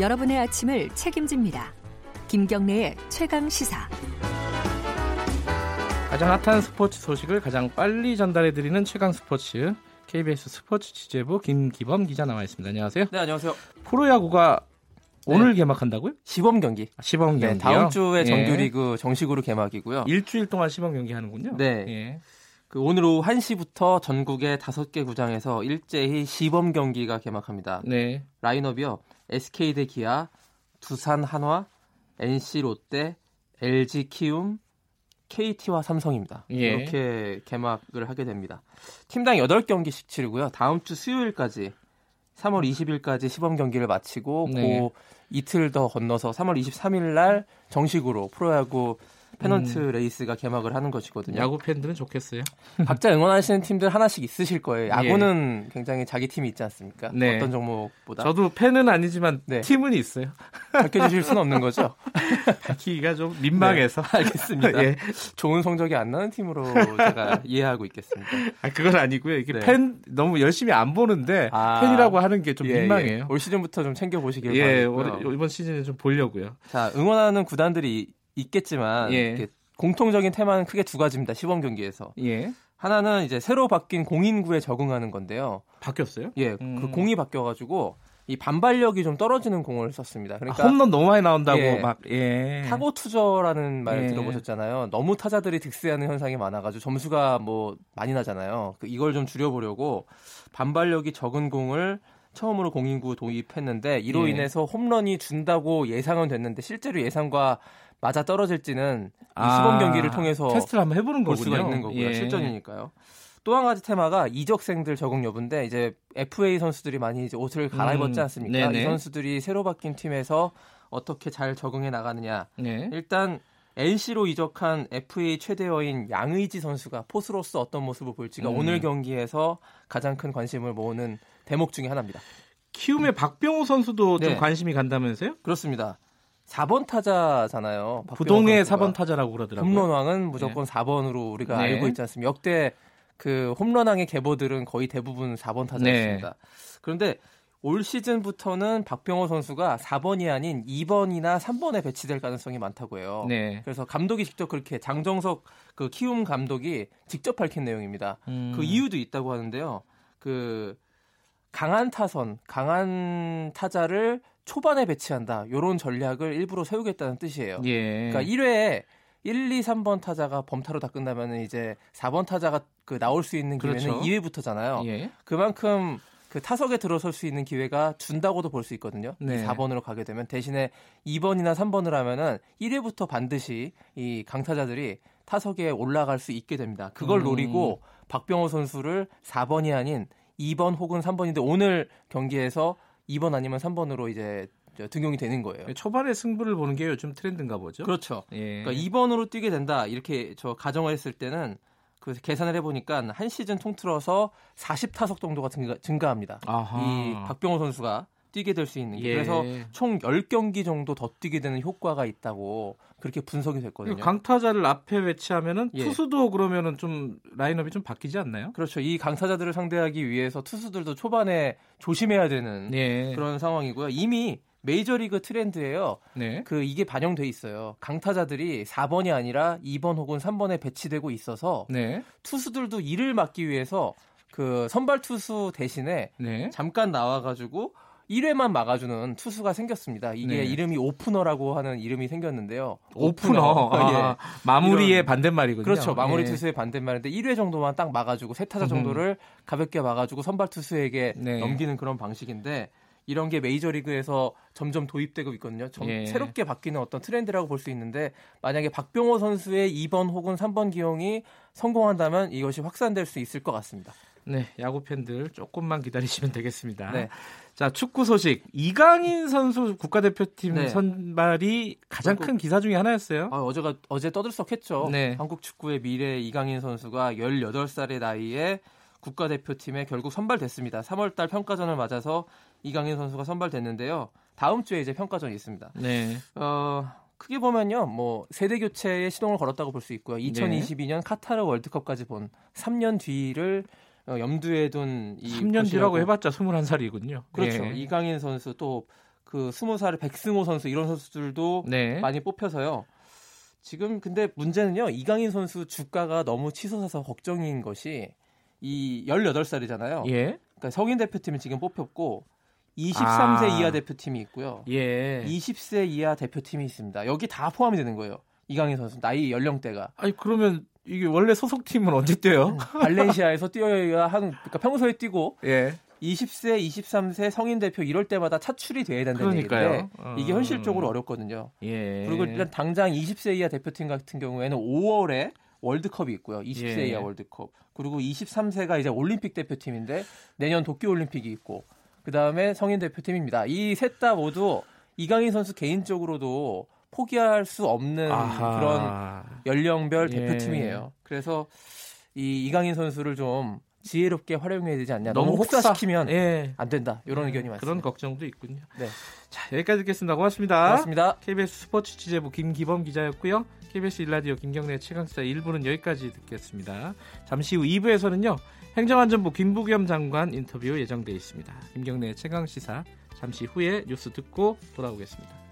여러분의 아침을 책임집니다. 김경래의 최강 시사. 가장 핫한 스포츠 소식을 가장 빨리 전달해 드리는 최강 스포츠 KBS 스포츠 취재부 김기범 기자 나와 있습니다. 안녕하세요. 네, 안녕하세요. 프로야구가 네. 오늘 개막한다고요? 시범 경기. 시범 경기. 네, 다음 주에 정규리그 정식으로 개막이고요. 일주일 동안 시범 경기 하는군요. 네. 예. 그 오늘 오후 1시부터 전국의 5개 구장에서 일제히 시범 경기가 개막합니다. 네. 라인업이요. SK 대 기아, 두산 한화, NC 롯데, LG 키움, KT와 삼성입니다. 예. 이렇게 개막을 하게 됩니다. 팀당 8경기씩 치르고요. 다음 주 수요일까지 3월 20일까지 시범 경기를 마치고 네. 그 이틀 더 건너서 3월 23일 날 정식으로 프로야구 페넌트 레이스가 개막을 하는 것이거든요. 음. 야구 팬들은 좋겠어요. 각자 응원하시는 팀들 하나씩 있으실 거예요. 야구는 굉장히 자기 팀이 있지 않습니까? 예. 네. 어떤 종목보다 저도 팬은 아니지만 네. 팀은 있어요. 밝혀주실 수는 없는 거죠. 밝히기가 좀 민망해서. 네, 알겠습니다. 예. 좋은 성적이 안 나는 팀으로 제가 이해하고 있겠습니다. 아, 그건 아니고요. 이게 네. 팬 너무 열심히 안 보는데 아. 팬이라고 하는 게좀 예, 민망해요. 예. 올 시즌부터 좀 챙겨 보시길 예. 올- 이번 시즌에 좀 보려고요. 자, 응원하는 구단들이 있겠지만 예. 이렇게 공통적인 테마는 크게 두 가지입니다. 시범 경기에서 예. 하나는 이제 새로 바뀐 공인구에 적응하는 건데요. 바뀌었어요? 예, 음. 그 공이 바뀌어가지고 이 반발력이 좀 떨어지는 공을 썼습니다. 그러니까 아, 홈런 너무 많이 나온다고 예. 막 예. 타고 투저라는 말 예. 들어보셨잖아요. 너무 타자들이 득세하는 현상이 많아가지고 점수가 뭐 많이 나잖아요. 그 이걸 좀 줄여보려고 반발력이 적은 공을 처음으로 공인구 도입했는데 이로 예. 인해서 홈런이 준다고 예상은 됐는데 실제로 예상과 맞아 떨어질지는 이 아, 시범 경기를 통해서 테스트를 한번 해보는 볼 거군요. 수가 있는 거고요. 예. 실전이니까요. 또 한 가지 테마가 이적생들 적응 여부인데 이제 FA 선수들이 많이 이제 옷을 갈아입었지 음, 않습니까? 네네. 이 선수들이 새로 바뀐 팀에서 어떻게 잘 적응해 나가느냐. 네. 일단 NC로 이적한 FA 최대어인 양의지 선수가 포수로서 어떤 모습을 보일지가 음. 오늘 경기에서 가장 큰 관심을 모으는 대목 중에 하나입니다. 키움의 박병호 선수도 네. 좀 관심이 간다면서요? 그렇습니다. 4번 타자잖아요. 부동의 선수가. 4번 타자라고 그러더라고요. 홈런왕은 무조건 4번으로 우리가 네. 알고 있지 않습니까? 역대 그 홈런왕의 계보들은 거의 대부분 4번 타자였습니다. 네. 그런데 올 시즌부터는 박병호 선수가 4번이 아닌 2번이나 3번에 배치될 가능성이 많다고 해요. 네. 그래서 감독이 직접 그렇게 장정석 그 키움 감독이 직접 밝힌 내용입니다. 음. 그 이유도 있다고 하는데요. 그 강한 타선, 강한 타자를 초반에 배치한다. 이런 전략을 일부러 세우겠다는 뜻이에요. 예. 그러니까 1회에 1, 2, 3번 타자가 범타로 다 끝나면 이제 4번 타자가 그 나올 수 있는 기회는 그렇죠. 2회부터잖아요. 예. 그만큼 그 타석에 들어설 수 있는 기회가 준다고도 볼 수 있거든요. 네. 4번으로 가게 되면 대신에 2번이나 3번을 하면은 1회부터 반드시 이 강타자들이 타석에 올라갈 수 있게 됩니다. 그걸 음. 노리고 박병호 선수를 4번이 아닌 2번 혹은 3번인데 오늘 경기에서 2번 아니면 3번으로 이제 저 등용이 되는 거예요. 초반에 승부를 보는 게 요즘 트렌드인가 보죠. 그렇죠. 예. 그러니까 2번으로 뛰게 된다 이렇게 저 가정을 했을 때는 그 계산을 해보니까 한 시즌 통틀어서 40타석 정도가 증가, 합니다 아하. 이 박병호 선수가 뛰게 될 수 있는 게. 예. 그래서 총 10경기 정도 더 뛰게 되는 효과가 있다고 그렇게 분석이 됐거든요. 강타자를 앞에 배치하면은 예. 투수도 그러면은 좀 라인업이 좀 바뀌지 않나요? 그렇죠. 이 강타자들을 상대하기 위해서 투수들도 초반에 조심해야 되는 네. 그런 상황이고요. 이미 메이저리그 트렌드예요. 네. 그 이게 반영돼 있어요. 강타자들이 4번이 아니라 2번 혹은 3번에 배치되고 있어서 네. 투수들도 일을 막기 위해서 그 선발 투수 대신에 네. 잠깐 나와가지고 1회만 막아주는 투수가 생겼습니다. 이게 네. 이름이 오프너라고 하는 이름이 생겼는데요. 오프너. 아, 예. 마무리의 이런- 반대말이군요. 그렇죠. 마무리 예. 투수의 반대말인데 1회 정도만 딱 막아주고 세 타자 정도를 가볍게 막아주고 선발 투수에게 네. 넘기는 그런 방식인데 이런 게 메이저리그에서 점점 도입되고 있거든요. 점- 예. 새롭게 바뀌는 어떤 트렌드라고 볼 수 있는데 만약에 박병호 선수의 2번 혹은 3번 기용이 성공한다면 이것이 확산될 수 있을 것 같습니다. 네, 야구 팬들 조금만 기다리시면 되겠습니다. 네. 자, 축구 소식. 이강인 선수 국가대표팀 네. 선발이 가장 큰 기사 중에 하나였어요. 아, 어제가 어제 떠들썩했죠. 네. 한국 축구의 미래 이강인 선수가 18살의 나이에 국가대표팀에 결국 선발됐습니다. 3월달 평가전을 맞아서 이강인 선수가 선발됐는데요. 다음 주에 이제 평가전이 있습니다. 네. 어, 크게 보면요, 뭐 세대 교체에 시동을 걸었다고 볼 수 있고요. 2022년 카타르 월드컵까지 본 3년 뒤를 어, 염두에 둔이 3년 뒤라고 해봤자 21살이군요. 그렇죠. 예. 이강인 선수 또 그 20살의 백승호 선수 이런 선수들도 네. 많이 뽑혀서요. 지금 근데 문제는요. 이강인 선수 주가가 너무 치솟아서 걱정인 것이 이 18살이잖아요. 예. 그러니까 성인 대표팀이 지금 뽑혔고 23세 아. 이하 대표팀이 있고요. 예. 20세 이하 대표팀이 있습니다. 여기 다 포함이 되는 거예요. 이강인 선수 나이 연령대가 아니 그러면 이게 원래 소속팀은 언제 뛰어요? 발렌시아에서 뛰어야 하는 그러니까 평소에 뛰고 예. 20세, 23세 성인 대표 이럴 때마다 차출이 돼야 된다는 그러니까요. 얘기인데 이게 어. 현실적으로 어렵거든요. 예. 그리고 일단 당장 20세 이하 대표팀 같은 경우에는 5월에 월드컵이 있고요. 20세 예. 이하 월드컵. 그리고 23세가 이제 올림픽 대표팀인데 내년 도쿄 올림픽이 있고 그다음에 성인 대표팀입니다. 이 셋 다 모두 이강인 선수 개인적으로도 포기할 수 없는 아하. 그런 연령별 예. 대표팀이에요. 그래서 이 이강인 선수를 좀 지혜롭게 활용해야 되지 않냐. 너무 너무 혹사- 혹사시키면 예. 안 된다. 이런 의견이 많습니다. 그런 걱정도 있군요. 네. 자, 여기까지 듣겠습니다. 고맙습니다. 고맙습니다. KBS 스포츠 취재부 김기범 기자였고요. KBS 일라디오 김경래 최강사 1부는 여기까지 듣겠습니다. 잠시 후 2부에서는요. 행정안전부 김부겸 장관 인터뷰 예정돼 있습니다. 김경래 최강 시사 잠시 후에 뉴스 듣고 돌아오겠습니다.